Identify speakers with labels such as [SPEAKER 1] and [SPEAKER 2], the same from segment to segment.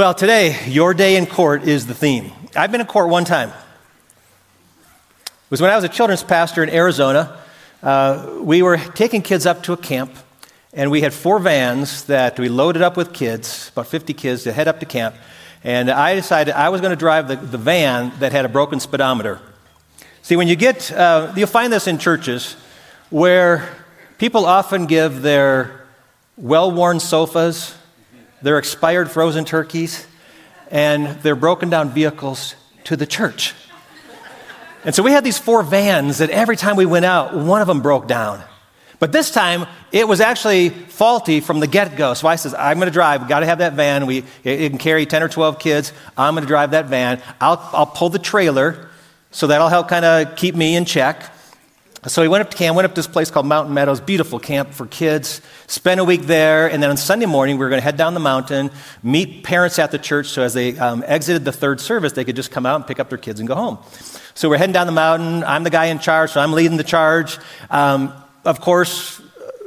[SPEAKER 1] Well, today, your day in court is the theme. I've been in court one time. It was when I was a children's pastor in Arizona. Uh, we were taking kids up to a camp, and we had four vans that we loaded up with kids, about 50 kids, to head up to camp. And I decided I was going to drive the, the van that had a broken speedometer. See, when you get, uh, you'll find this in churches where people often give their well worn sofas their expired frozen turkeys, and their broken down vehicles to the church. And so we had these four vans that every time we went out, one of them broke down. But this time, it was actually faulty from the get go. So I says, I'm going to drive. We've got to have that van. We, it, it can carry 10 or 12 kids. I'm going to drive that van. I'll, I'll pull the trailer, so that'll help kind of keep me in check. So we went up to camp, went up to this place called Mountain Meadows, beautiful camp for kids, spent a week there, and then on Sunday morning we were going to head down the mountain, meet parents at the church, so as they um, exited the third service, they could just come out and pick up their kids and go home. So we're heading down the mountain. I'm the guy in charge, so I'm leading the charge. Um, of course,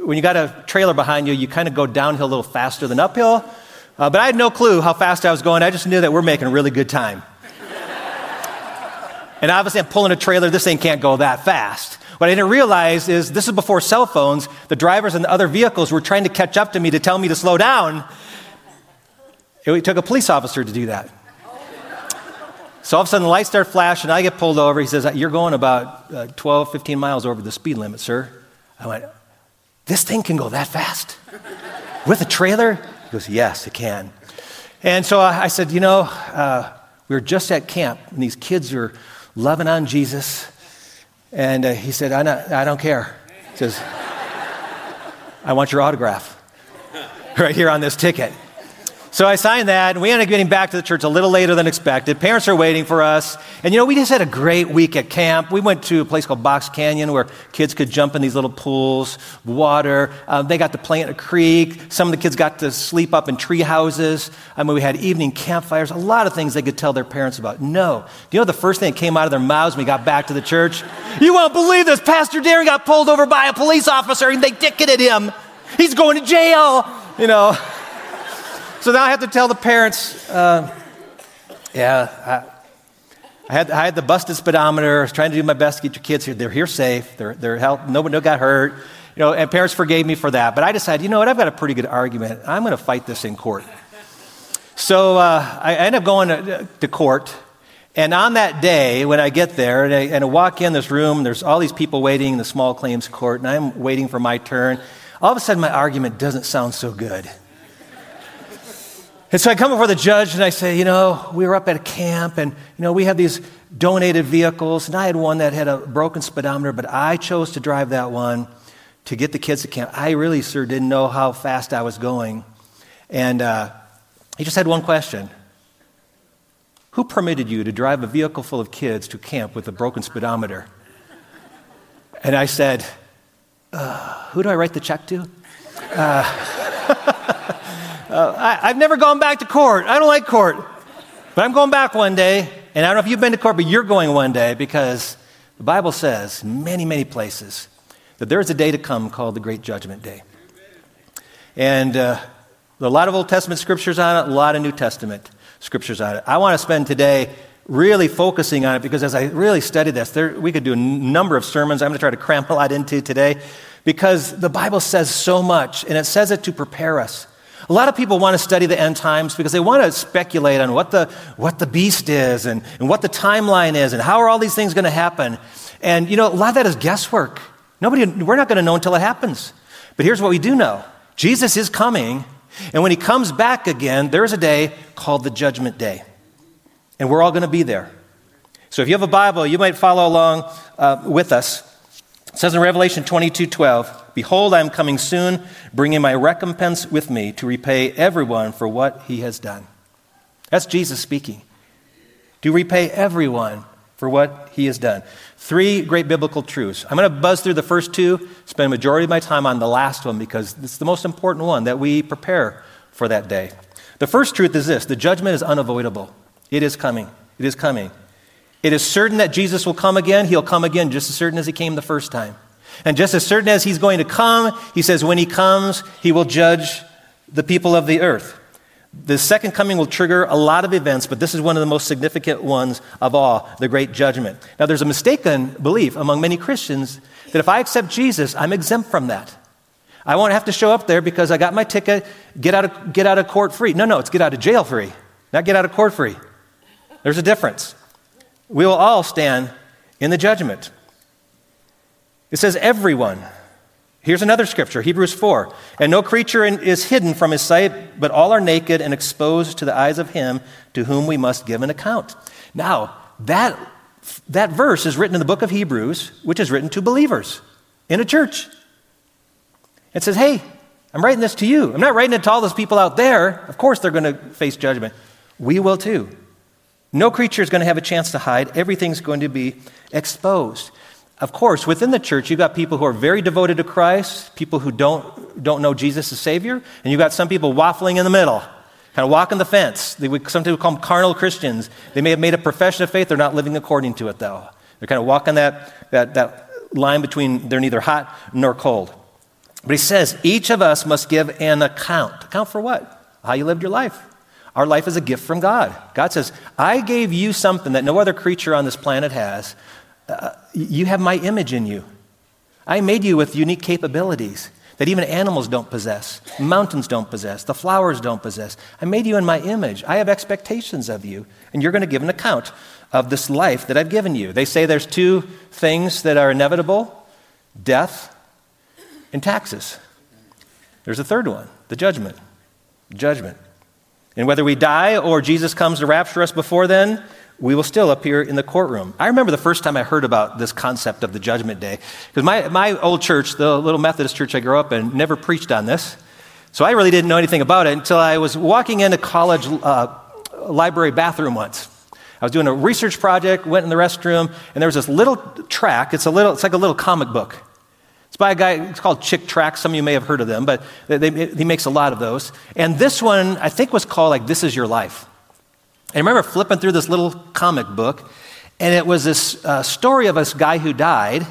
[SPEAKER 1] when you got a trailer behind you, you kind of go downhill a little faster than uphill. Uh, but I had no clue how fast I was going. I just knew that we're making really good time. and obviously, I'm pulling a trailer. This thing can't go that fast. What I didn't realize is this is before cell phones. The drivers and the other vehicles were trying to catch up to me to tell me to slow down. It took a police officer to do that. So all of a sudden, the lights start flashing. I get pulled over. He says, You're going about uh, 12, 15 miles over the speed limit, sir. I went, This thing can go that fast? With a trailer? He goes, Yes, it can. And so I said, You know, uh, we were just at camp, and these kids are loving on Jesus. And uh, he said, I, not, I don't care. He says, I want your autograph right here on this ticket. So I signed that, and we ended up getting back to the church a little later than expected. Parents are waiting for us. And you know, we just had a great week at camp. We went to a place called Box Canyon where kids could jump in these little pools, water. Uh, they got to play in a creek. Some of the kids got to sleep up in tree houses. I mean, we had evening campfires, a lot of things they could tell their parents about. No. Do you know the first thing that came out of their mouths when we got back to the church? You won't believe this. Pastor Darren got pulled over by a police officer and they ticketed him. He's going to jail. You know. So now I have to tell the parents, uh, yeah, I, I, had, I had the busted speedometer. I was trying to do my best to get your kids here. They're here safe. They're, they're help. Nobody no got hurt. You know, and parents forgave me for that. But I decided, you know what? I've got a pretty good argument. I'm going to fight this in court. So uh, I end up going to, to, court. And on that day, when I get there and I, and I walk in this room, there's all these people waiting in the small claims court, and I'm waiting for my turn. All of a sudden, my argument doesn't sound so good. And so I come before the judge and I say, you know, we were up at a camp and, you know, we had these donated vehicles and I had one that had a broken speedometer, but I chose to drive that one to get the kids to camp. I really, sir, didn't know how fast I was going. And uh, he just had one question Who permitted you to drive a vehicle full of kids to camp with a broken speedometer? And I said, uh, Who do I write the check to? Uh, Uh, I, I've never gone back to court. I don't like court. But I'm going back one day, and I don't know if you've been to court, but you're going one day because the Bible says, many, many places, that there is a day to come called the Great Judgment Day. And uh, a lot of Old Testament scriptures on it, a lot of New Testament scriptures on it. I want to spend today really focusing on it because as I really study this, there, we could do a number of sermons. I'm going to try to cram a lot into today because the Bible says so much, and it says it to prepare us. A lot of people want to study the end times because they want to speculate on what the, what the beast is and, and what the timeline is and how are all these things going to happen. And, you know, a lot of that is guesswork. Nobody, we're not going to know until it happens. But here's what we do know Jesus is coming, and when he comes back again, there's a day called the Judgment Day. And we're all going to be there. So if you have a Bible, you might follow along uh, with us. It says in Revelation 22 12, Behold, I am coming soon, bringing my recompense with me to repay everyone for what he has done. That's Jesus speaking. To repay everyone for what he has done. Three great biblical truths. I'm going to buzz through the first two, spend a majority of my time on the last one because it's the most important one that we prepare for that day. The first truth is this the judgment is unavoidable. It is coming. It is coming. It is certain that Jesus will come again. He'll come again just as certain as he came the first time. And just as certain as he's going to come, he says, when he comes, he will judge the people of the earth. The second coming will trigger a lot of events, but this is one of the most significant ones of all the great judgment. Now, there's a mistaken belief among many Christians that if I accept Jesus, I'm exempt from that. I won't have to show up there because I got my ticket, get out of, get out of court free. No, no, it's get out of jail free, not get out of court free. There's a difference. We will all stand in the judgment. It says, everyone. Here's another scripture, Hebrews 4. And no creature is hidden from his sight, but all are naked and exposed to the eyes of him to whom we must give an account. Now, that, that verse is written in the book of Hebrews, which is written to believers in a church. It says, hey, I'm writing this to you. I'm not writing it to all those people out there. Of course, they're going to face judgment. We will too. No creature is going to have a chance to hide. Everything's going to be exposed. Of course, within the church, you've got people who are very devoted to Christ, people who don't, don't know Jesus as Savior, and you've got some people waffling in the middle, kind of walking the fence. They would, some people call them carnal Christians. They may have made a profession of faith, they're not living according to it, though. They're kind of walking that, that, that line between they're neither hot nor cold. But he says, each of us must give an account. Account for what? How you lived your life. Our life is a gift from God. God says, I gave you something that no other creature on this planet has. Uh, you have my image in you. I made you with unique capabilities that even animals don't possess, mountains don't possess, the flowers don't possess. I made you in my image. I have expectations of you, and you're going to give an account of this life that I've given you. They say there's two things that are inevitable death and taxes. There's a third one the judgment. Judgment. And whether we die or Jesus comes to rapture us before then, we will still appear in the courtroom. I remember the first time I heard about this concept of the judgment day, because my, my old church, the little Methodist church I grew up in, never preached on this. So I really didn't know anything about it until I was walking in a college uh, library bathroom once. I was doing a research project, went in the restroom, and there was this little track. It's, a little, it's like a little comic book. It's by a guy, it's called Chick Tract. Some of you may have heard of them, but they, they, he makes a lot of those. And this one, I think, was called like This Is Your Life. I remember flipping through this little comic book, and it was this uh, story of this guy who died.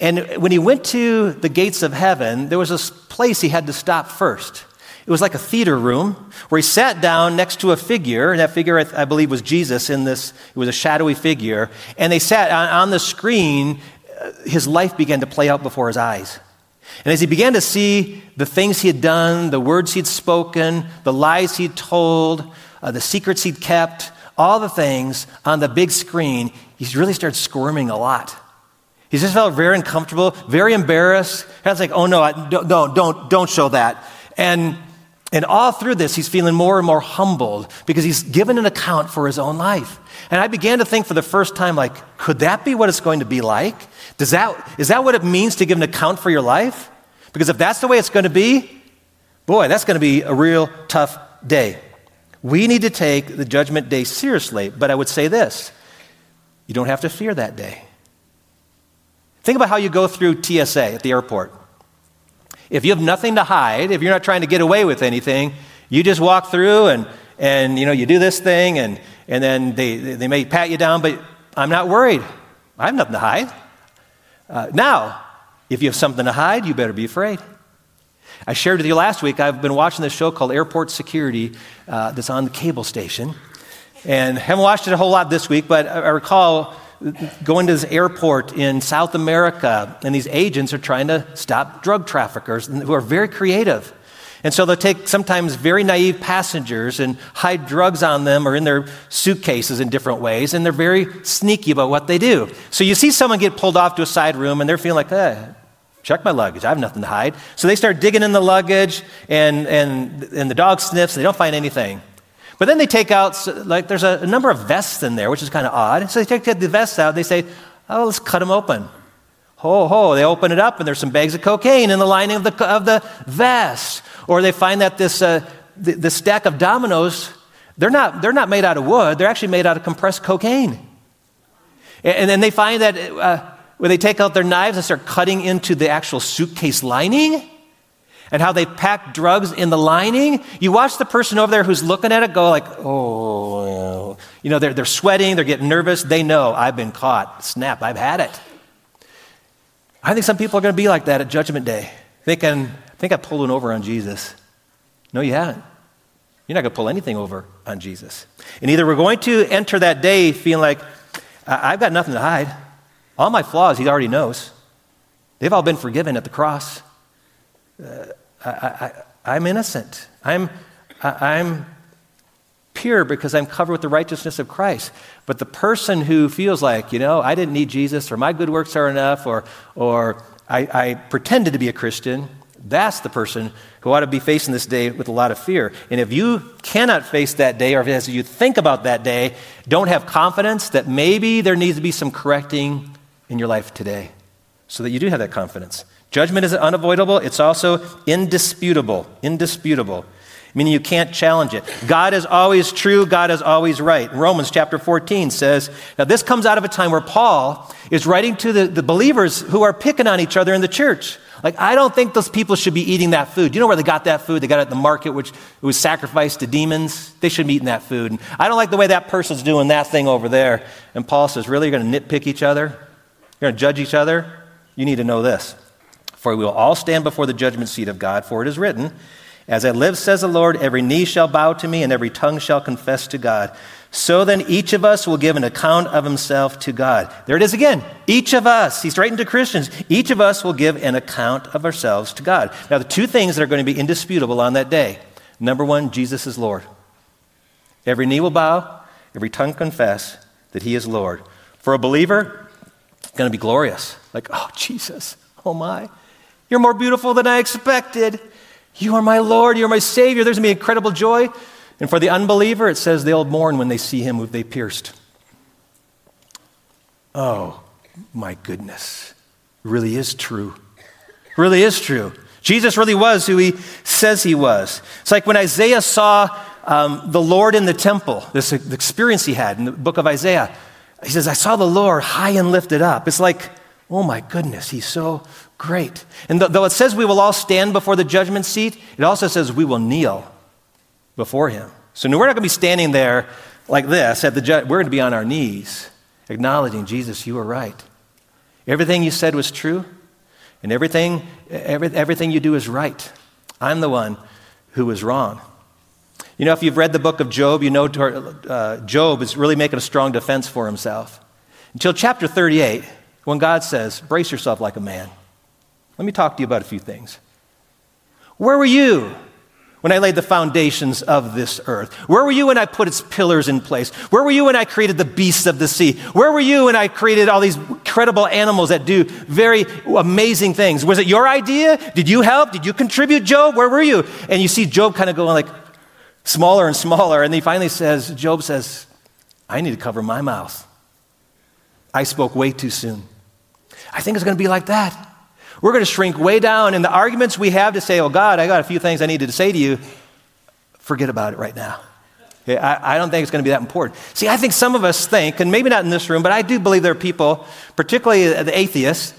[SPEAKER 1] And when he went to the gates of heaven, there was this place he had to stop first. It was like a theater room where he sat down next to a figure, and that figure, I, I believe, was Jesus in this, it was a shadowy figure. And they sat on, on the screen, his life began to play out before his eyes. And as he began to see the things he had done, the words he'd spoken, the lies he'd told, uh, the secrets he'd kept, all the things on the big screen, he really started squirming a lot. He just felt very uncomfortable, very embarrassed. And I was like, oh no, I, don't, don't, don't show that. And, and all through this, he's feeling more and more humbled because he's given an account for his own life. And I began to think for the first time, like, could that be what it's going to be like? Does that, is that what it means to give an account for your life? Because if that's the way it's going to be, boy, that's going to be a real tough day. We need to take the judgment day seriously, but I would say this you don't have to fear that day. Think about how you go through TSA at the airport. If you have nothing to hide, if you're not trying to get away with anything, you just walk through and, and you know, you do this thing and, and then they, they may pat you down, but I'm not worried. I have nothing to hide. Uh, now, if you have something to hide, you better be afraid. I shared with you last week, I've been watching this show called Airport Security uh, that's on the cable station. And haven't watched it a whole lot this week, but I recall going to this airport in South America, and these agents are trying to stop drug traffickers who are very creative. And so they'll take sometimes very naive passengers and hide drugs on them or in their suitcases in different ways, and they're very sneaky about what they do. So you see someone get pulled off to a side room and they're feeling like, eh, check my luggage. I have nothing to hide. So they start digging in the luggage, and, and, and the dog sniffs, they don't find anything. But then they take out, like, there's a, a number of vests in there, which is kind of odd. So they take the vests out, they say, oh, let's cut them open. Ho, ho, they open it up, and there's some bags of cocaine in the lining of the, of the vest. Or they find that this, uh, the, the, stack of dominoes, they're not, they're not made out of wood, they're actually made out of compressed cocaine. And, and then they find that uh, when they take out their knives and start cutting into the actual suitcase lining, and how they pack drugs in the lining. You watch the person over there who's looking at it go like, oh, you know, they're, they're sweating, they're getting nervous. They know I've been caught. Snap, I've had it. I think some people are going to be like that at Judgment Day, thinking, I think I pulled one over on Jesus. No, you haven't. You You're not going to pull anything over on Jesus. And either we're going to enter that day feeling like, I've got nothing to hide. All my flaws, he already knows. They've all been forgiven at the cross. Uh, I, am innocent. I'm, I, I'm pure because I'm covered with the righteousness of Christ. But the person who feels like, you know, I didn't need Jesus, or my good works are enough, or, or I, I pretended to be a Christian, that's the person who ought to be facing this day with a lot of fear. And if you cannot face that day, or as you think about that day, don't have confidence that maybe there needs to be some correcting in your life today so that you do have that confidence. Judgment is unavoidable, it's also indisputable. Indisputable meaning you can't challenge it. God is always true, God is always right. Romans chapter 14 says, now this comes out of a time where Paul is writing to the, the believers who are picking on each other in the church. Like, I don't think those people should be eating that food. You know where they got that food? They got it at the market, which was sacrificed to demons. They shouldn't be eating that food. And I don't like the way that person's doing that thing over there. And Paul says, Really? You're going to nitpick each other? You're going to judge each other? You need to know this. For we will all stand before the judgment seat of God, for it is written, as I live, says the Lord, every knee shall bow to me and every tongue shall confess to God. So then each of us will give an account of himself to God. There it is again. Each of us, he's writing to Christians, each of us will give an account of ourselves to God. Now, the two things that are going to be indisputable on that day number one, Jesus is Lord. Every knee will bow, every tongue confess that he is Lord. For a believer, it's going to be glorious. Like, oh, Jesus, oh my, you're more beautiful than I expected. You are my Lord, you are my Savior. There's going to be incredible joy. And for the unbeliever, it says they'll mourn when they see him who they pierced. Oh, my goodness. Really is true. Really is true. Jesus really was who he says he was. It's like when Isaiah saw um, the Lord in the temple, this experience he had in the book of Isaiah. He says, I saw the Lord high and lifted up. It's like, oh my goodness, he's so Great. And th- though it says we will all stand before the judgment seat, it also says we will kneel before him. So we're not going to be standing there like this at the ju- we're going to be on our knees acknowledging Jesus, you were right. Everything you said was true, and everything, every, everything you do is right. I'm the one who was wrong. You know, if you've read the book of Job, you know uh, Job is really making a strong defense for himself. Until chapter 38, when God says, Brace yourself like a man. Let me talk to you about a few things. Where were you when I laid the foundations of this earth? Where were you when I put its pillars in place? Where were you when I created the beasts of the sea? Where were you when I created all these incredible animals that do very amazing things? Was it your idea? Did you help? Did you contribute, Job? Where were you? And you see Job kind of going like smaller and smaller. And he finally says, Job says, I need to cover my mouth. I spoke way too soon. I think it's going to be like that. We're going to shrink way down. And the arguments we have to say, oh, God, I got a few things I needed to say to you, forget about it right now. Okay, I, I, don't think it's going to be that important. See, I think some of us think, and maybe not in this room, but I do believe there are people, particularly the atheists,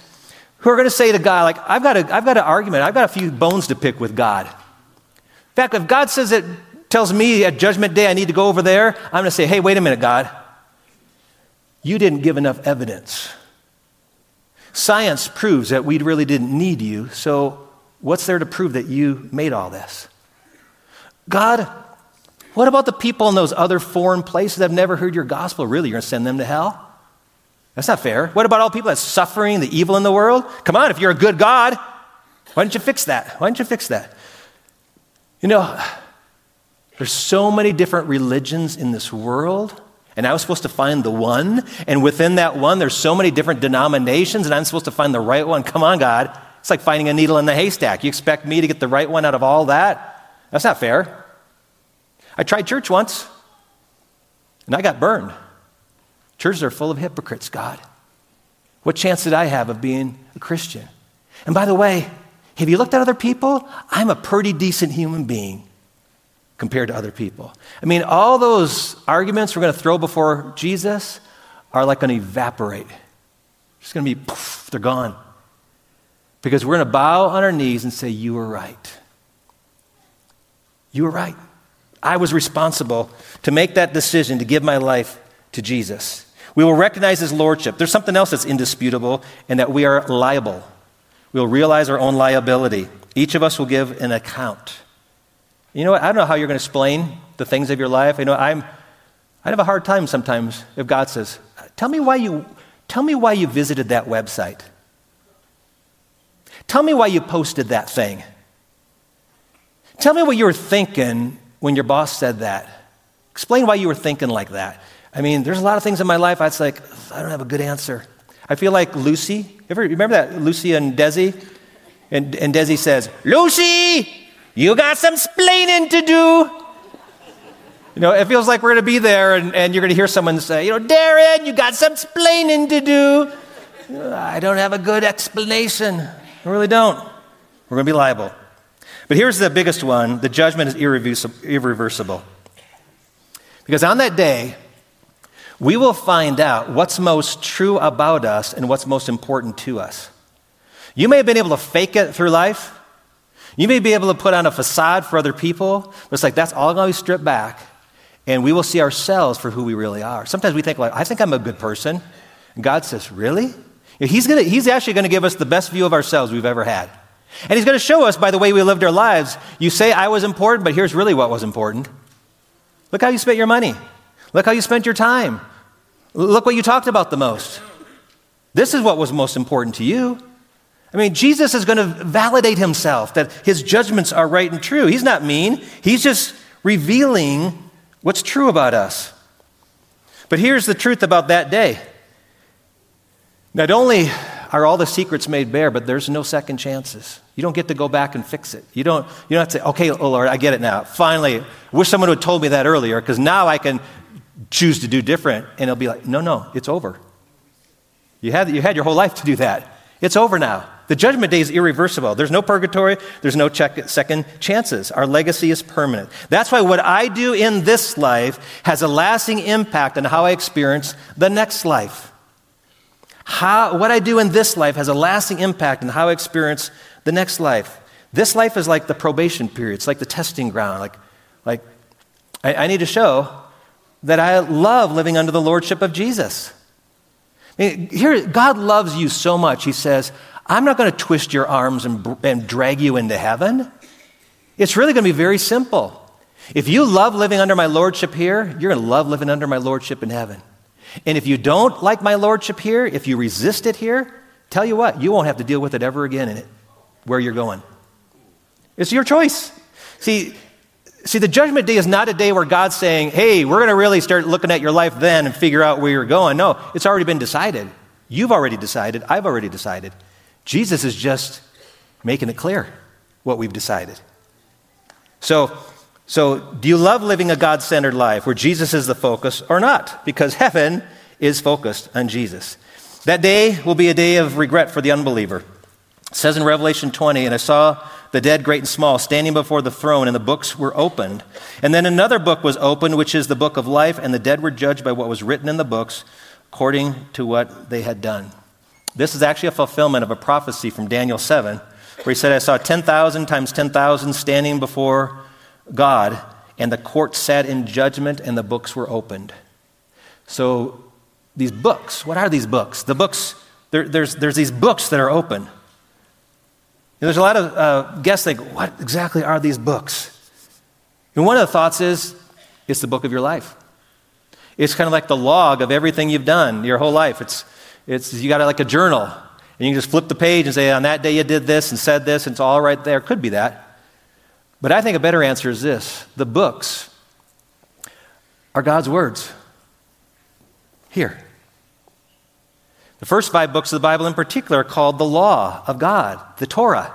[SPEAKER 1] who are going to say to God, like, I've got, a, I've got an argument. I've got a few bones to pick with God. In fact, if God says it, tells me at Judgment Day I need to go over there, I'm going to say, hey, wait a minute, God. You didn't give enough evidence. Science proves that we really didn't need you, so what's there to prove that you made all this? God, what about the people in those other foreign places that have never heard your gospel? Really, you're going to send them to hell? That's not fair. What about all people that's suffering, the evil in the world? Come on, if you're a good God, why don't you fix that? Why don't you fix that? You know, there's so many different religions in this world. And I was supposed to find the one. And within that one, there's so many different denominations, and I'm supposed to find the right one. Come on, God. It's like finding a needle in the haystack. You expect me to get the right one out of all that? That's not fair. I tried church once, and I got burned. Churches are full of hypocrites, God. What chance did I have of being a Christian? And by the way, have you looked at other people? I'm a pretty decent human being compared to other people. I mean, all those arguments we're going to throw before Jesus are like going to evaporate. Just going to be, poof, they're gone. Because we're going to bow on our knees and say, You were right. You were right. I was responsible to make that decision to give my life to Jesus. We will recognize his lordship. There's something else that's indisputable, and that we are liable. We'll realize our own liability. Each of us will give an account. You know what? I don't know how you're going to explain the things of your life. You know, I'm, I have a hard time sometimes if God says, Tell me why you, tell me why you visited that website. Tell me why you posted that thing. Tell me what you were thinking when your boss said that. Explain why you were thinking like that. I mean, there's a lot of things in my life I was like, I don't have a good answer. I feel like Lucy. Ever remember that Lucy and Desi? And, and Desi says, Lucy, you got some splaining to do. You know, it feels like we're going to be there and, and you're going to hear someone say, you know, Darren, you got some splaining to do. I don't have a good explanation. I really don't. We're going to be liable. But here's the biggest one the judgment is irreversible. Because on that day, we will find out what's most true about us and what's most important to us. You may have been able to fake it through life. You may be able to put on a facade for other people, but it's like that's all going to be stripped back and we will see ourselves for who we really are. Sometimes we think, like, I think I'm a good person. And God says, Really? He's, gonna, he's actually going to give us the best view of ourselves we've ever had. And He's going to show us by the way we lived our lives. You say I was important, but here's really what was important. Look how you spent your money. Look how you spent your time. Look what you talked about the most. This is what was most important to you. I mean, Jesus is going to validate himself that his judgments are right and true. He's not mean, he's just revealing what's true about us. But here's the truth about that day. Not only are all the secrets made bare, but there's no second chances. You don't get to go back and fix it. You don't, you don't have to say, okay, oh Lord, I get it now. Finally, I wish someone would have told me that earlier because now I can choose to do different. And it'll be like, no, no, it's over. You had, you had your whole life to do that. It's over now. The judgment day is irreversible. There's no purgatory, there's no check, second chances. Our legacy is permanent. That's why what I do in this life has a lasting impact on how I experience the next life. How, what I do in this life has a lasting impact on how I experience the next life. This life is like the probation period, it's like the testing ground. Like, like I, I need to show that I love living under the lordship of Jesus. Here, God loves you so much, He says, I'm not going to twist your arms and, and drag you into heaven. It's really going to be very simple. If you love living under my lordship here, you're going to love living under my lordship in heaven. And if you don't like my lordship here, if you resist it here, tell you what, you won't have to deal with it ever again in it, where you're going. It's your choice. See, see, the judgment day is not a day where God's saying, hey, we're going to really start looking at your life then and figure out where you're going. No, it's already been decided. You've already decided. I've already decided. Jesus is just making it clear what we've decided. So, so do you love living a God centered life where Jesus is the focus or not? Because heaven is focused on Jesus. That day will be a day of regret for the unbeliever. It says in Revelation 20, and I saw the dead, great and small, standing before the throne, and the books were opened. And then another book was opened, which is the book of life, and the dead were judged by what was written in the books according to what they had done. This is actually a fulfillment of a prophecy from Daniel 7, where he said, I saw 10,000 times 10,000 standing before God, and the court sat in judgment, and the books were opened. So, these books, what are these books? The books, there, there's, there's these books that are open. And there's a lot of uh, guests think, what exactly are these books? And one of the thoughts is, it's the book of your life. It's kind of like the log of everything you've done your whole life. It's it's, you got like a journal, and you can just flip the page and say, on that day you did this and said this, and it's all right there. Could be that. But I think a better answer is this the books are God's words. Here. The first five books of the Bible, in particular, are called the law of God, the Torah.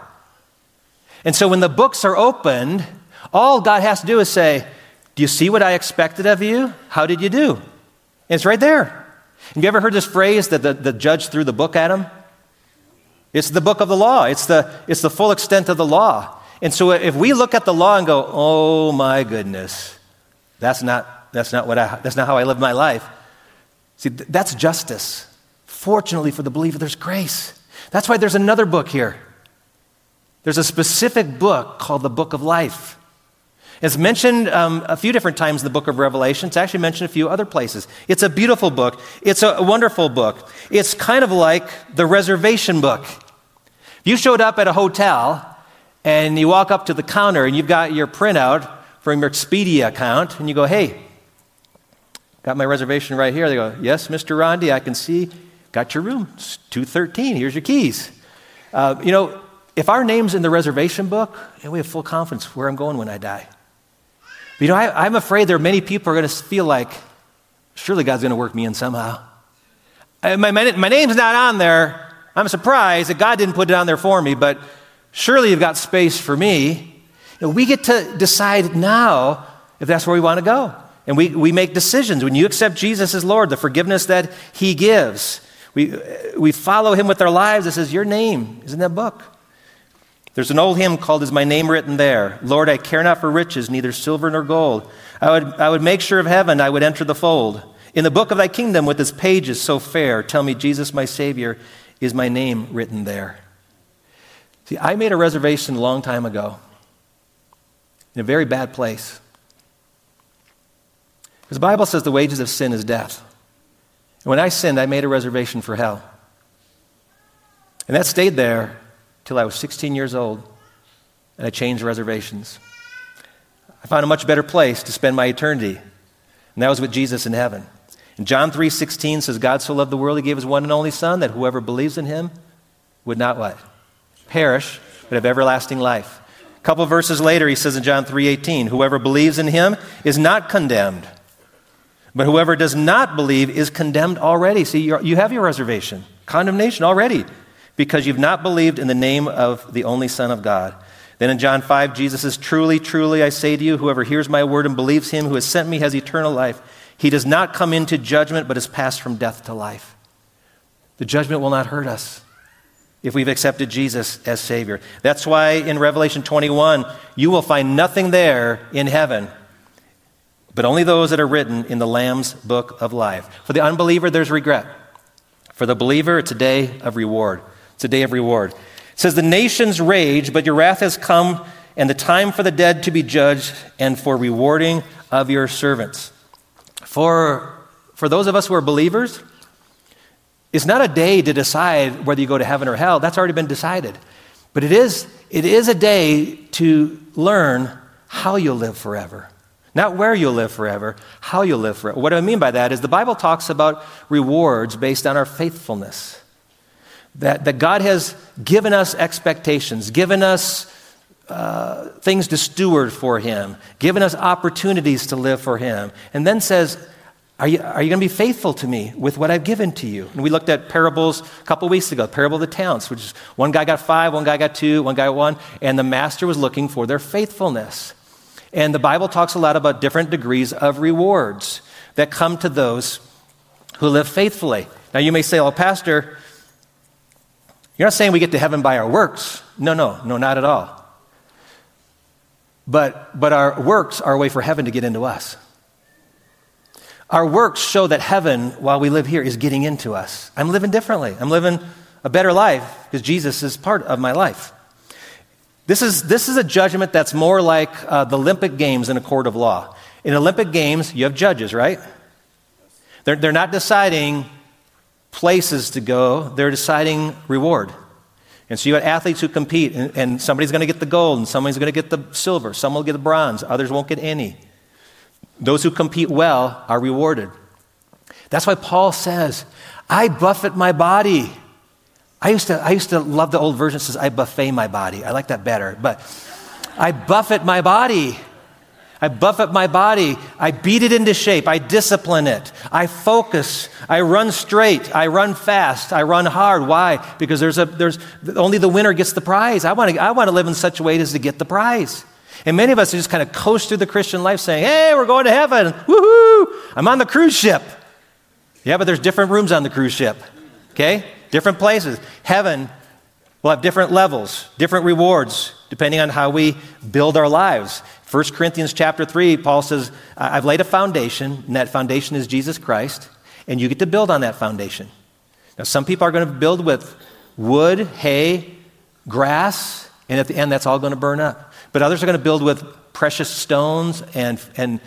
[SPEAKER 1] And so when the books are opened, all God has to do is say, Do you see what I expected of you? How did you do? And it's right there. Have you ever heard this phrase that the, the judge threw the book at him? It's the book of the law, it's the, it's the full extent of the law. And so if we look at the law and go, oh my goodness, that's not, that's not, what I, that's not how I live my life. See, that's justice. Fortunately for the believer, there's grace. That's why there's another book here. There's a specific book called the Book of Life. It's mentioned um, a few different times in the book of Revelation. It's actually mentioned a few other places. It's a beautiful book. It's a wonderful book. It's kind of like the reservation book. If you showed up at a hotel and you walk up to the counter and you've got your printout from your Expedia account and you go, hey, got my reservation right here. They go, yes, Mr. Rondi, I can see. Got your room. It's 213. Here's your keys. Uh, you know, if our name's in the reservation book, we have full confidence where I'm going when I die. But, you know, I, I'm afraid there are many people are going to feel like, surely God's going to work me in somehow. I, my, my, my name's not on there. I'm surprised that God didn't put it on there for me, but surely you've got space for me. You know, we get to decide now if that's where we want to go. And we, we make decisions. When you accept Jesus as Lord, the forgiveness that He gives, we, uh, we follow Him with our lives. It says, Your name is in that book. There's an old hymn called Is My Name Written There? Lord, I care not for riches, neither silver nor gold. I would, I would make sure of heaven, I would enter the fold. In the book of thy kingdom, with its pages so fair, tell me, Jesus, my Savior, is my name written there? See, I made a reservation a long time ago in a very bad place. Because the Bible says the wages of sin is death. And when I sinned, I made a reservation for hell. And that stayed there till I was 16 years old, and I changed reservations. I found a much better place to spend my eternity, and that was with Jesus in heaven. And John 3:16 says God so loved the world he gave his one and only son that whoever believes in him would not what? Perish, but have everlasting life. A couple verses later he says in John 3:18, whoever believes in him is not condemned. But whoever does not believe is condemned already. See, you have your reservation, condemnation already because you've not believed in the name of the only Son of God. Then in John 5, Jesus says, Truly, truly, I say to you, whoever hears my word and believes him who has sent me has eternal life. He does not come into judgment, but is passed from death to life. The judgment will not hurt us if we've accepted Jesus as Savior. That's why in Revelation 21, you will find nothing there in heaven, but only those that are written in the Lamb's book of life. For the unbeliever, there's regret. For the believer, it's a day of reward. It's a day of reward. It says, The nations rage, but your wrath has come, and the time for the dead to be judged, and for rewarding of your servants. For, for those of us who are believers, it's not a day to decide whether you go to heaven or hell. That's already been decided. But it is, it is a day to learn how you'll live forever. Not where you'll live forever, how you'll live forever. What I mean by that is the Bible talks about rewards based on our faithfulness. That, that God has given us expectations, given us uh, things to steward for Him, given us opportunities to live for Him, and then says, Are you, are you going to be faithful to me with what I've given to you? And we looked at parables a couple weeks ago, the parable of the talents, which is one guy got five, one guy got two, one guy got one, and the master was looking for their faithfulness. And the Bible talks a lot about different degrees of rewards that come to those who live faithfully. Now, you may say, well, Pastor, you're not saying we get to heaven by our works. No, no, no, not at all. But, but our works are a way for heaven to get into us. Our works show that heaven, while we live here, is getting into us. I'm living differently. I'm living a better life because Jesus is part of my life. This is, this is a judgment that's more like uh, the Olympic Games in a court of law. In Olympic Games, you have judges, right? They're, they're not deciding places to go, they're deciding reward. And so you have athletes who compete, and, and somebody's going to get the gold, and somebody's going to get the silver, some will get the bronze, others won't get any. Those who compete well are rewarded. That's why Paul says, I buffet my body. I used to, I used to love the old version that says, I buffet my body. I like that better. But I buffet my body. I buffet my body. I beat it into shape. I discipline it. I focus. I run straight. I run fast. I run hard. Why? Because there's a, there's, only the winner gets the prize. I want to, I want to live in such a way as to get the prize. And many of us are just kind of coast through the Christian life saying, hey, we're going to heaven. Woohoo! I'm on the cruise ship. Yeah, but there's different rooms on the cruise ship. Okay? Different places. Heaven will have different levels, different rewards, depending on how we build our lives. 1 Corinthians chapter 3, Paul says, I've laid a foundation, and that foundation is Jesus Christ, and you get to build on that foundation. Now, some people are going to build with wood, hay, grass, and at the end, that's all going to burn up. But others are going to build with precious stones and, and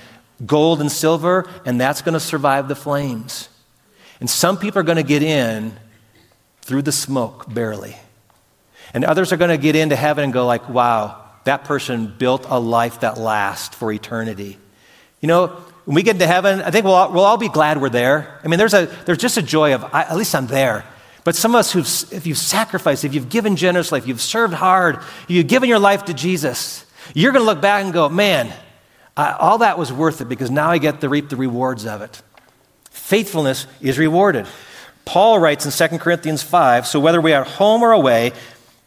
[SPEAKER 1] gold and silver, and that's going to survive the flames. And some people are going to get in through the smoke, barely. And others are going to get into heaven and go like, wow, that person built a life that lasts for eternity. You know, when we get into heaven, I think we'll all, we'll all be glad we're there. I mean, there's, a, there's just a joy of, I, at least I'm there. But some of us who've, if you've sacrificed, if you've given generously, if you've served hard, you've given your life to Jesus, you're going to look back and go, man, I, all that was worth it because now I get to reap the rewards of it. Faithfulness is rewarded. Paul writes in 2 Corinthians 5 so whether we are home or away,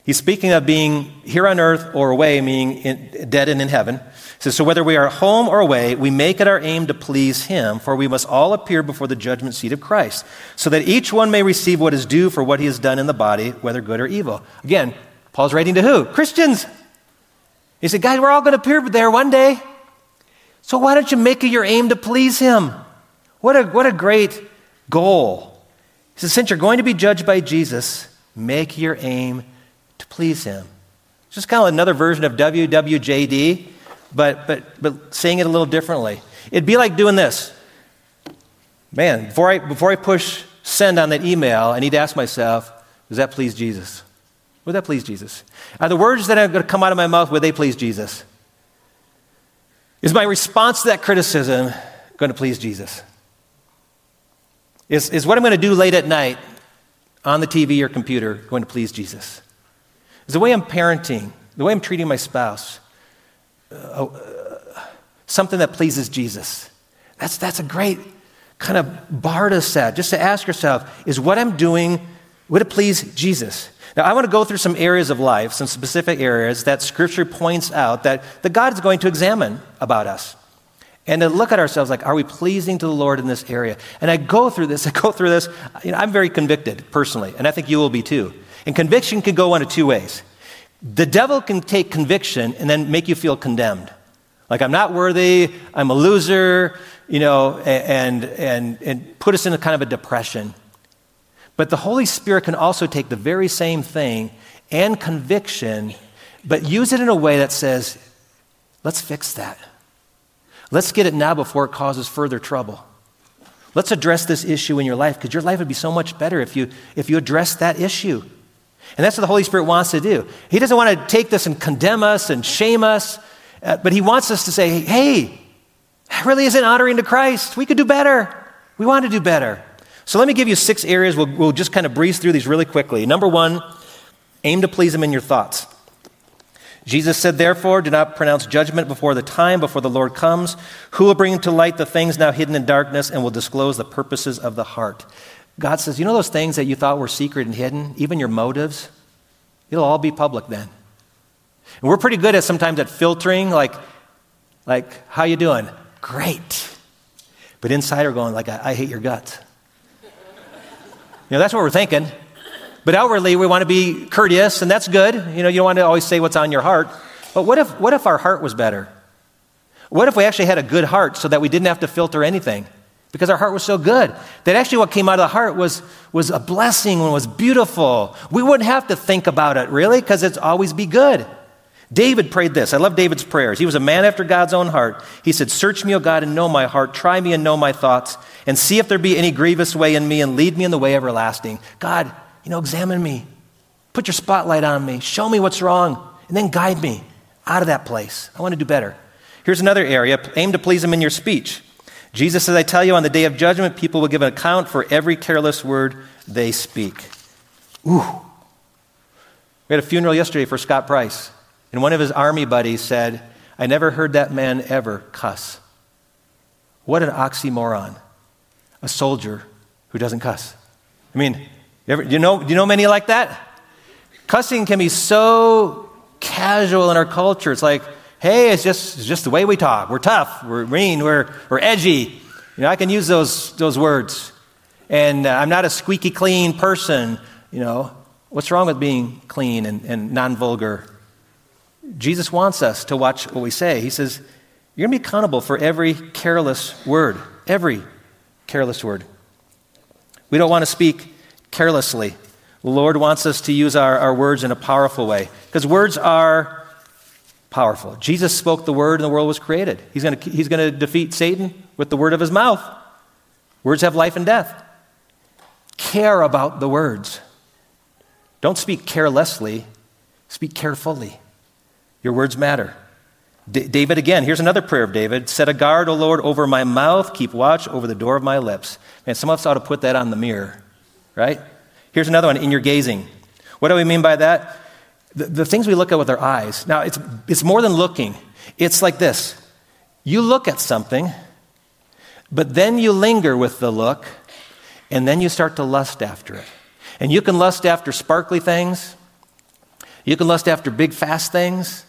[SPEAKER 1] he's speaking of being here on earth or away, meaning in, dead and in heaven. He says, So whether we are home or away, we make it our aim to please him, for we must all appear before the judgment seat of Christ, so that each one may receive what is due for what he has done in the body, whether good or evil. Again, Paul's writing to who? Christians. He said, Guys, we're all going to appear there one day. So why don't you make it your aim to please him? What a, what a great goal. He says, Since you're going to be judged by Jesus, make your aim please him. It's just kind of another version of WWJD, but, but, but saying it a little differently. It'd be like doing this. Man, before I, before I push send on that email, I need to ask myself, does that please Jesus? Would that please Jesus? Are the words that are going to come out of my mouth, would they please Jesus? Is my response to that criticism going to please Jesus? Is, is what I'm going to do late at night on the TV or computer going to please Jesus? Is the way I'm parenting, the way I'm treating my spouse, uh, uh, something that pleases Jesus? That's, that's a great kind of bar to set, just to ask yourself, is what I'm doing, would it please Jesus? Now, I want to go through some areas of life, some specific areas that Scripture points out that, that God is going to examine about us. And to look at ourselves like, are we pleasing to the Lord in this area? And I go through this, I go through this. You know, I'm very convicted personally, and I think you will be too. And conviction can go one of two ways. The devil can take conviction and then make you feel condemned. Like, I'm not worthy, I'm a loser, you know, and, and, and put us in a kind of a depression. But the Holy Spirit can also take the very same thing and conviction, but use it in a way that says, let's fix that. Let's get it now before it causes further trouble. Let's address this issue in your life because your life would be so much better if you, if you address that issue. And that's what the Holy Spirit wants to do. He doesn't want to take this and condemn us and shame us, uh, but He wants us to say, hey, that really isn't honoring to Christ. We could do better. We want to do better. So let me give you six areas. We'll, we'll just kind of breeze through these really quickly. Number one, aim to please Him in your thoughts. Jesus said, Therefore, do not pronounce judgment before the time, before the Lord comes, who will bring to light the things now hidden in darkness and will disclose the purposes of the heart. God says, You know those things that you thought were secret and hidden, even your motives? It'll all be public then. And we're pretty good at sometimes at filtering, like, like how you doing? Great. But inside we're going, like, I, I hate your guts. You know, that's what we're thinking. But outwardly, we want to be courteous, and that's good. You know, you don't want to always say what's on your heart. But what if, what if our heart was better? What if we actually had a good heart so that we didn't have to filter anything? Because our heart was so good. That actually what came out of the heart was, was a blessing and was beautiful. We wouldn't have to think about it, really, because it's always be good. David prayed this. I love David's prayers. He was a man after God's own heart. He said, Search me, O God, and know my heart. Try me and know my thoughts, and see if there be any grievous way in me, and lead me in the way everlasting. God, you know, examine me. Put your spotlight on me. Show me what's wrong, and then guide me out of that place. I want to do better. Here's another area aim to please Him in your speech. Jesus says, I tell you, on the day of judgment, people will give an account for every careless word they speak. Ooh. We had a funeral yesterday for Scott Price, and one of his army buddies said, I never heard that man ever cuss. What an oxymoron. A soldier who doesn't cuss. I mean, you, ever, you, know, do you know many like that? Cussing can be so casual in our culture. It's like, hey, it's just, it's just the way we talk. We're tough, we're mean, we're, we're edgy. You know, I can use those, those words. And uh, I'm not a squeaky clean person. You know, what's wrong with being clean and, and non vulgar? Jesus wants us to watch what we say. He says, You're going to be accountable for every careless word. Every careless word. We don't want to speak carelessly. The Lord wants us to use our, our words in a powerful way because words are powerful. Jesus spoke the word and the world was created. He's going to, he's going to defeat Satan with the word of his mouth. Words have life and death. Care about the words. Don't speak carelessly, speak carefully. Your words matter. D- David, again, here's another prayer of David Set a guard, O Lord, over my mouth, keep watch over the door of my lips. Man, some of us ought to put that on the mirror, right? Here's another one in your gazing. What do we mean by that? The, the things we look at with our eyes. Now, it's, it's more than looking, it's like this you look at something, but then you linger with the look, and then you start to lust after it. And you can lust after sparkly things, you can lust after big, fast things,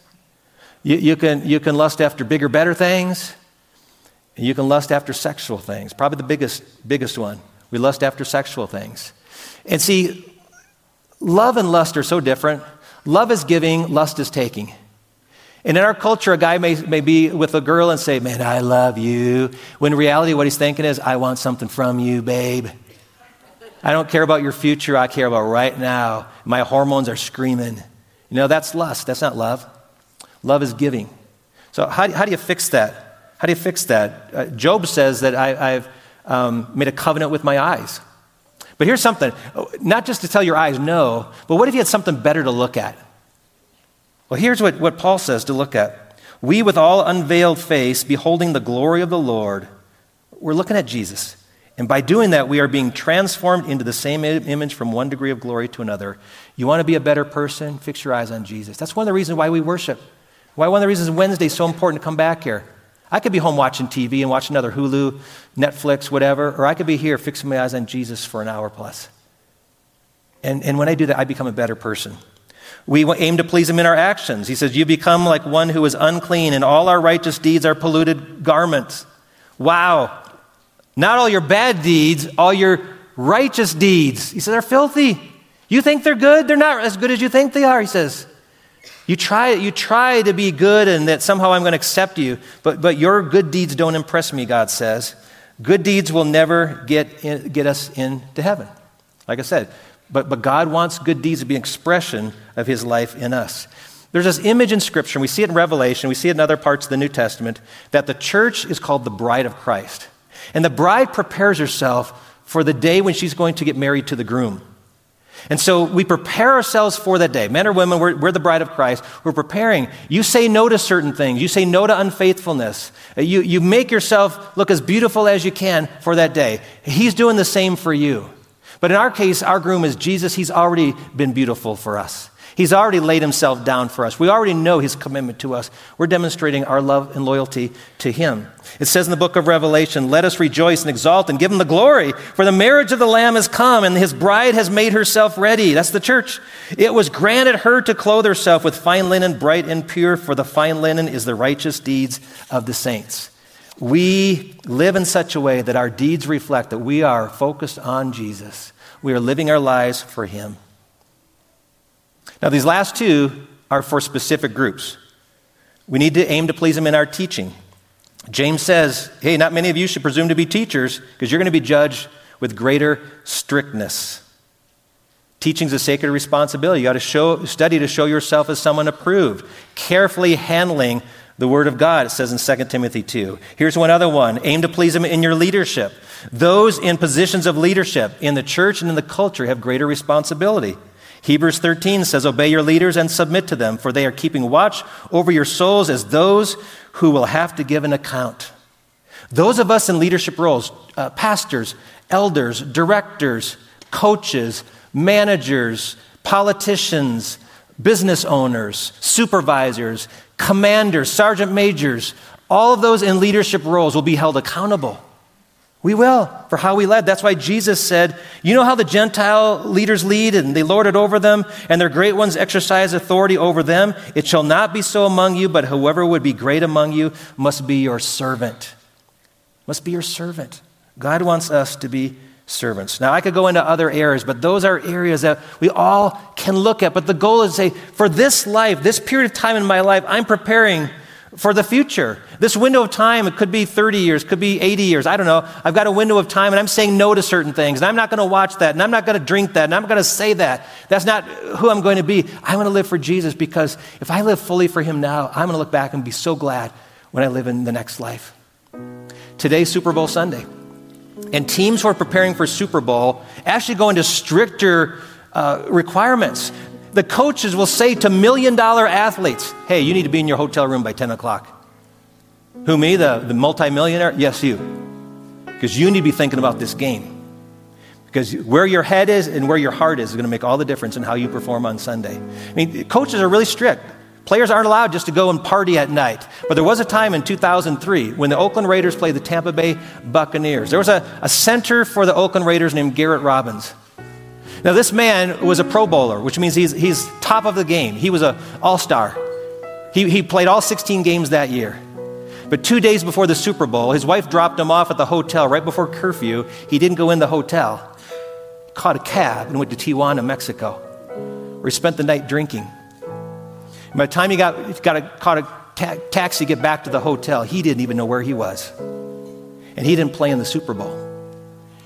[SPEAKER 1] you, you, can, you can lust after bigger, better things, and you can lust after sexual things. Probably the biggest, biggest one. We lust after sexual things. And see, love and lust are so different. Love is giving, lust is taking. And in our culture, a guy may, may be with a girl and say, Man, I love you. When in reality, what he's thinking is, I want something from you, babe. I don't care about your future, I care about right now. My hormones are screaming. You know, that's lust, that's not love. Love is giving. So, how, how do you fix that? How do you fix that? Uh, Job says that I, have um, made a covenant with my eyes. But here's something not just to tell your eyes no, but what if you had something better to look at? Well, here's what, what Paul says to look at. We, with all unveiled face, beholding the glory of the Lord, we're looking at Jesus. And by doing that, we are being transformed into the same image from one degree of glory to another. You want to be a better person? Fix your eyes on Jesus. That's one of the reasons why we worship. Why one of the reasons Wednesday is so important to come back here. I could be home watching TV and watch another Hulu, Netflix, whatever, or I could be here fixing my eyes on Jesus for an hour plus. And, and when I do that, I become a better person. We aim to please him in our actions. He says, You become like one who is unclean, and all our righteous deeds are polluted garments. Wow. Not all your bad deeds, all your righteous deeds. He says, They're filthy. You think they're good? They're not as good as you think they are, he says. You try, you try to be good and that somehow I'm going to accept you, but, but your good deeds don't impress me, God says. Good deeds will never get, in, get us into heaven. Like I said, but, but God wants good deeds to be an expression of his life in us. There's this image in Scripture, we see it in Revelation, we see it in other parts of the New Testament, that the church is called the bride of Christ. And the bride prepares herself for the day when she's going to get married to the groom. And so we prepare ourselves for that day. Men or women, we're, we're, the bride of Christ. We're preparing. You say no to certain things. You say no to unfaithfulness. Uh, you, you make yourself look as beautiful as you can for that day. He's doing the same for you. But in our case, our groom is Jesus. He's already been beautiful for us. He's already laid himself down for us. We already know his commitment to us. We're demonstrating our love and loyalty to him. It says in the book of Revelation, Let us rejoice and exalt and give him the glory, for the marriage of the Lamb has come, and his bride has made herself ready. That's the church. It was granted her to clothe herself with fine linen, bright and pure, for the fine linen is the righteous deeds of the saints. We live in such a way that our deeds reflect that we are focused on Jesus. We are living our lives for him. Now, these last two are for specific groups. We need to aim to please them in our teaching. James says, hey, not many of you should presume to be teachers because you're going to be judged with greater strictness. Teaching is a sacred responsibility. You got to show, study to show yourself as someone approved, carefully handling the Word of God, it says in 2 Timothy 2. Here's one other one aim to please them in your leadership. Those in positions of leadership in the church and in the culture have greater responsibility. Hebrews 13 says, Obey your leaders and submit to them, for they are keeping watch over your souls as those who will have to give an account. Those of us in leadership roles, uh, pastors, elders, directors, coaches, managers, politicians, business owners, supervisors, commanders, sergeant majors, all of those in leadership roles will be held accountable. We will for how we led. That's why Jesus said, You know how the Gentile leaders lead and they lord it over them, and their great ones exercise authority over them? It shall not be so among you, but whoever would be great among you must be your servant. Must be your servant. God wants us to be servants. Now, I could go into other areas, but those are areas that we all can look at. But the goal is to say, for this life, this period of time in my life, I'm preparing for the future. This window of time, it could be 30 years, could be 80 years. I don't know. I've got a window of time and I'm saying no to certain things. And I'm not going to watch that. And I'm not going to drink that. And I'm going to say that. That's not who I'm going to be. I want to live for Jesus because if I live fully for Him now, I'm going to look back and be so glad when I live in the next life. Today's Super Bowl Sunday. And teams who are preparing for Super Bowl actually go into stricter uh, requirements. The coaches will say to million dollar athletes, hey, you need to be in your hotel room by 10 o'clock. Who, me, the, the multimillionaire? Yes, you. Because you need to be thinking about this game. Because where your head is and where your heart is is going to make all the difference in how you perform on Sunday. I mean, coaches are really strict. Players aren't allowed just to go and party at night. But there was a time in 2003 when the Oakland Raiders played the Tampa Bay Buccaneers. There was a, a center for the Oakland Raiders named Barret Robbins. Now, this man was a Pro Bowler, which means he's, he's top of the game. He was an all star. He, he played all 16 games that year. But two days before the Super Bowl, his wife dropped him off at the hotel right before curfew. He didn't go in the hotel, caught a cab, and went to Tijuana, Mexico, where he spent the night drinking. By the time he got, got a, caught a ta- taxi to get back to the hotel, he didn't even know where he was. And he didn't play in the Super Bowl.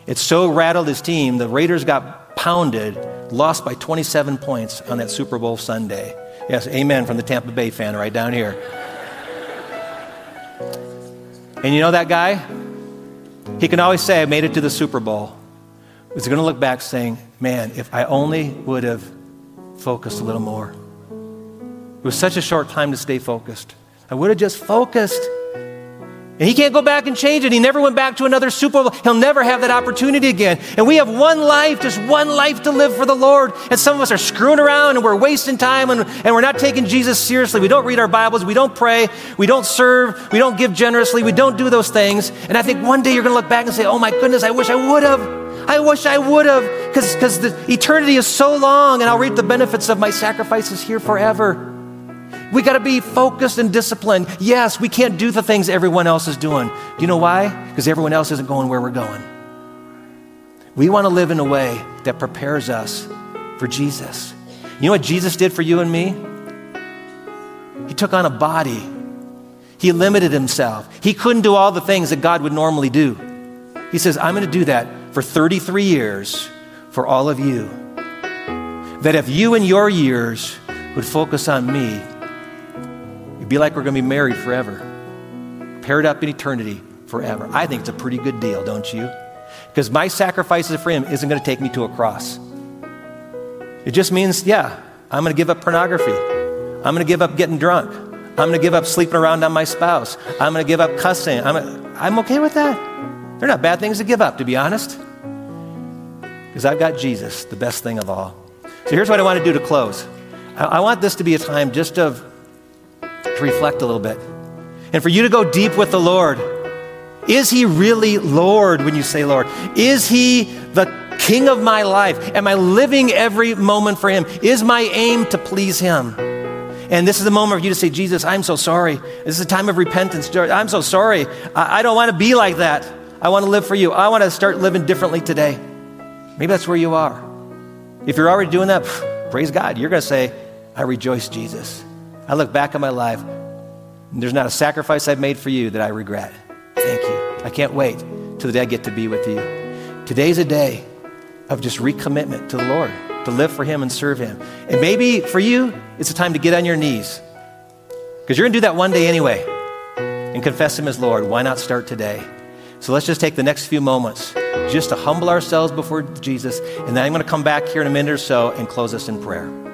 [SPEAKER 1] It so rattled his team, the Raiders got pounded, lost by 27 points on that Super Bowl Sunday. Yes, amen from the Tampa Bay fan right down here. And you know that guy? He can always say, I made it to the Super Bowl. He's going to look back saying, Man, if I only would have focused a little more. It was such a short time to stay focused. I would have just focused. And he can't go back and change it. He never went back to another Super Bowl. He'll never have that opportunity again. And we have one life, just one life to live for the Lord. And some of us are screwing around and we're wasting time and, and we're not taking Jesus seriously. We don't read our Bibles. We don't pray. We don't serve. We don't give generously. We don't do those things. And I think one day you're going to look back and say, oh my goodness, I wish I would have. I wish I would have. Because the eternity is so long and I'll reap the benefits of my sacrifices here forever. We got to be focused and disciplined. Yes, we can't do the things everyone else is doing. Do you know why? Because everyone else isn't going where we're going. We want to live in a way that prepares us for Jesus. You know what Jesus did for you and me? He took on a body. He limited himself. He couldn't do all the things that God would normally do. He says, I'm going to do that for 33 years for all of you. That if you in your years would focus on me, be like we're going to be married forever, paired up in eternity forever. I think it's a pretty good deal, don't you? Because my sacrifices for Him isn't going to take me to a cross. It just means, yeah, I'm going to give up pornography. I'm going to give up getting drunk. I'm going to give up sleeping around on my spouse. I'm going to give up cussing. I'm, I'm okay with that. They're not bad things to give up, to be honest. Because I've got Jesus, the best thing of all. So here's what I want to do to close. I, I want this to be a time just of to reflect a little bit. And for you to go deep with the Lord. Is He really Lord when you say Lord? Is He the King of my life? Am I living every moment for Him? Is my aim to please Him? And this is the moment for you to say, Jesus, I'm so sorry. This is a time of repentance. I'm so sorry. I, don't want to be like that. I want to live for you. I want to start living differently today. Maybe that's where you are. If you're already doing that, praise God. You're going to say, I rejoice, Jesus. I look back on my life, there's not a sacrifice I've made for you that I regret. Thank you. I can't wait till the day I get to be with you. Today's a day of just recommitment to the Lord, to live for Him and serve Him. And maybe for you, it's a time to get on your knees because you're going to do that one day anyway and confess Him as Lord. Why not start today? So let's just take the next few moments just to humble ourselves before Jesus. And then I'm going to come back here in a minute or so and close us in prayer.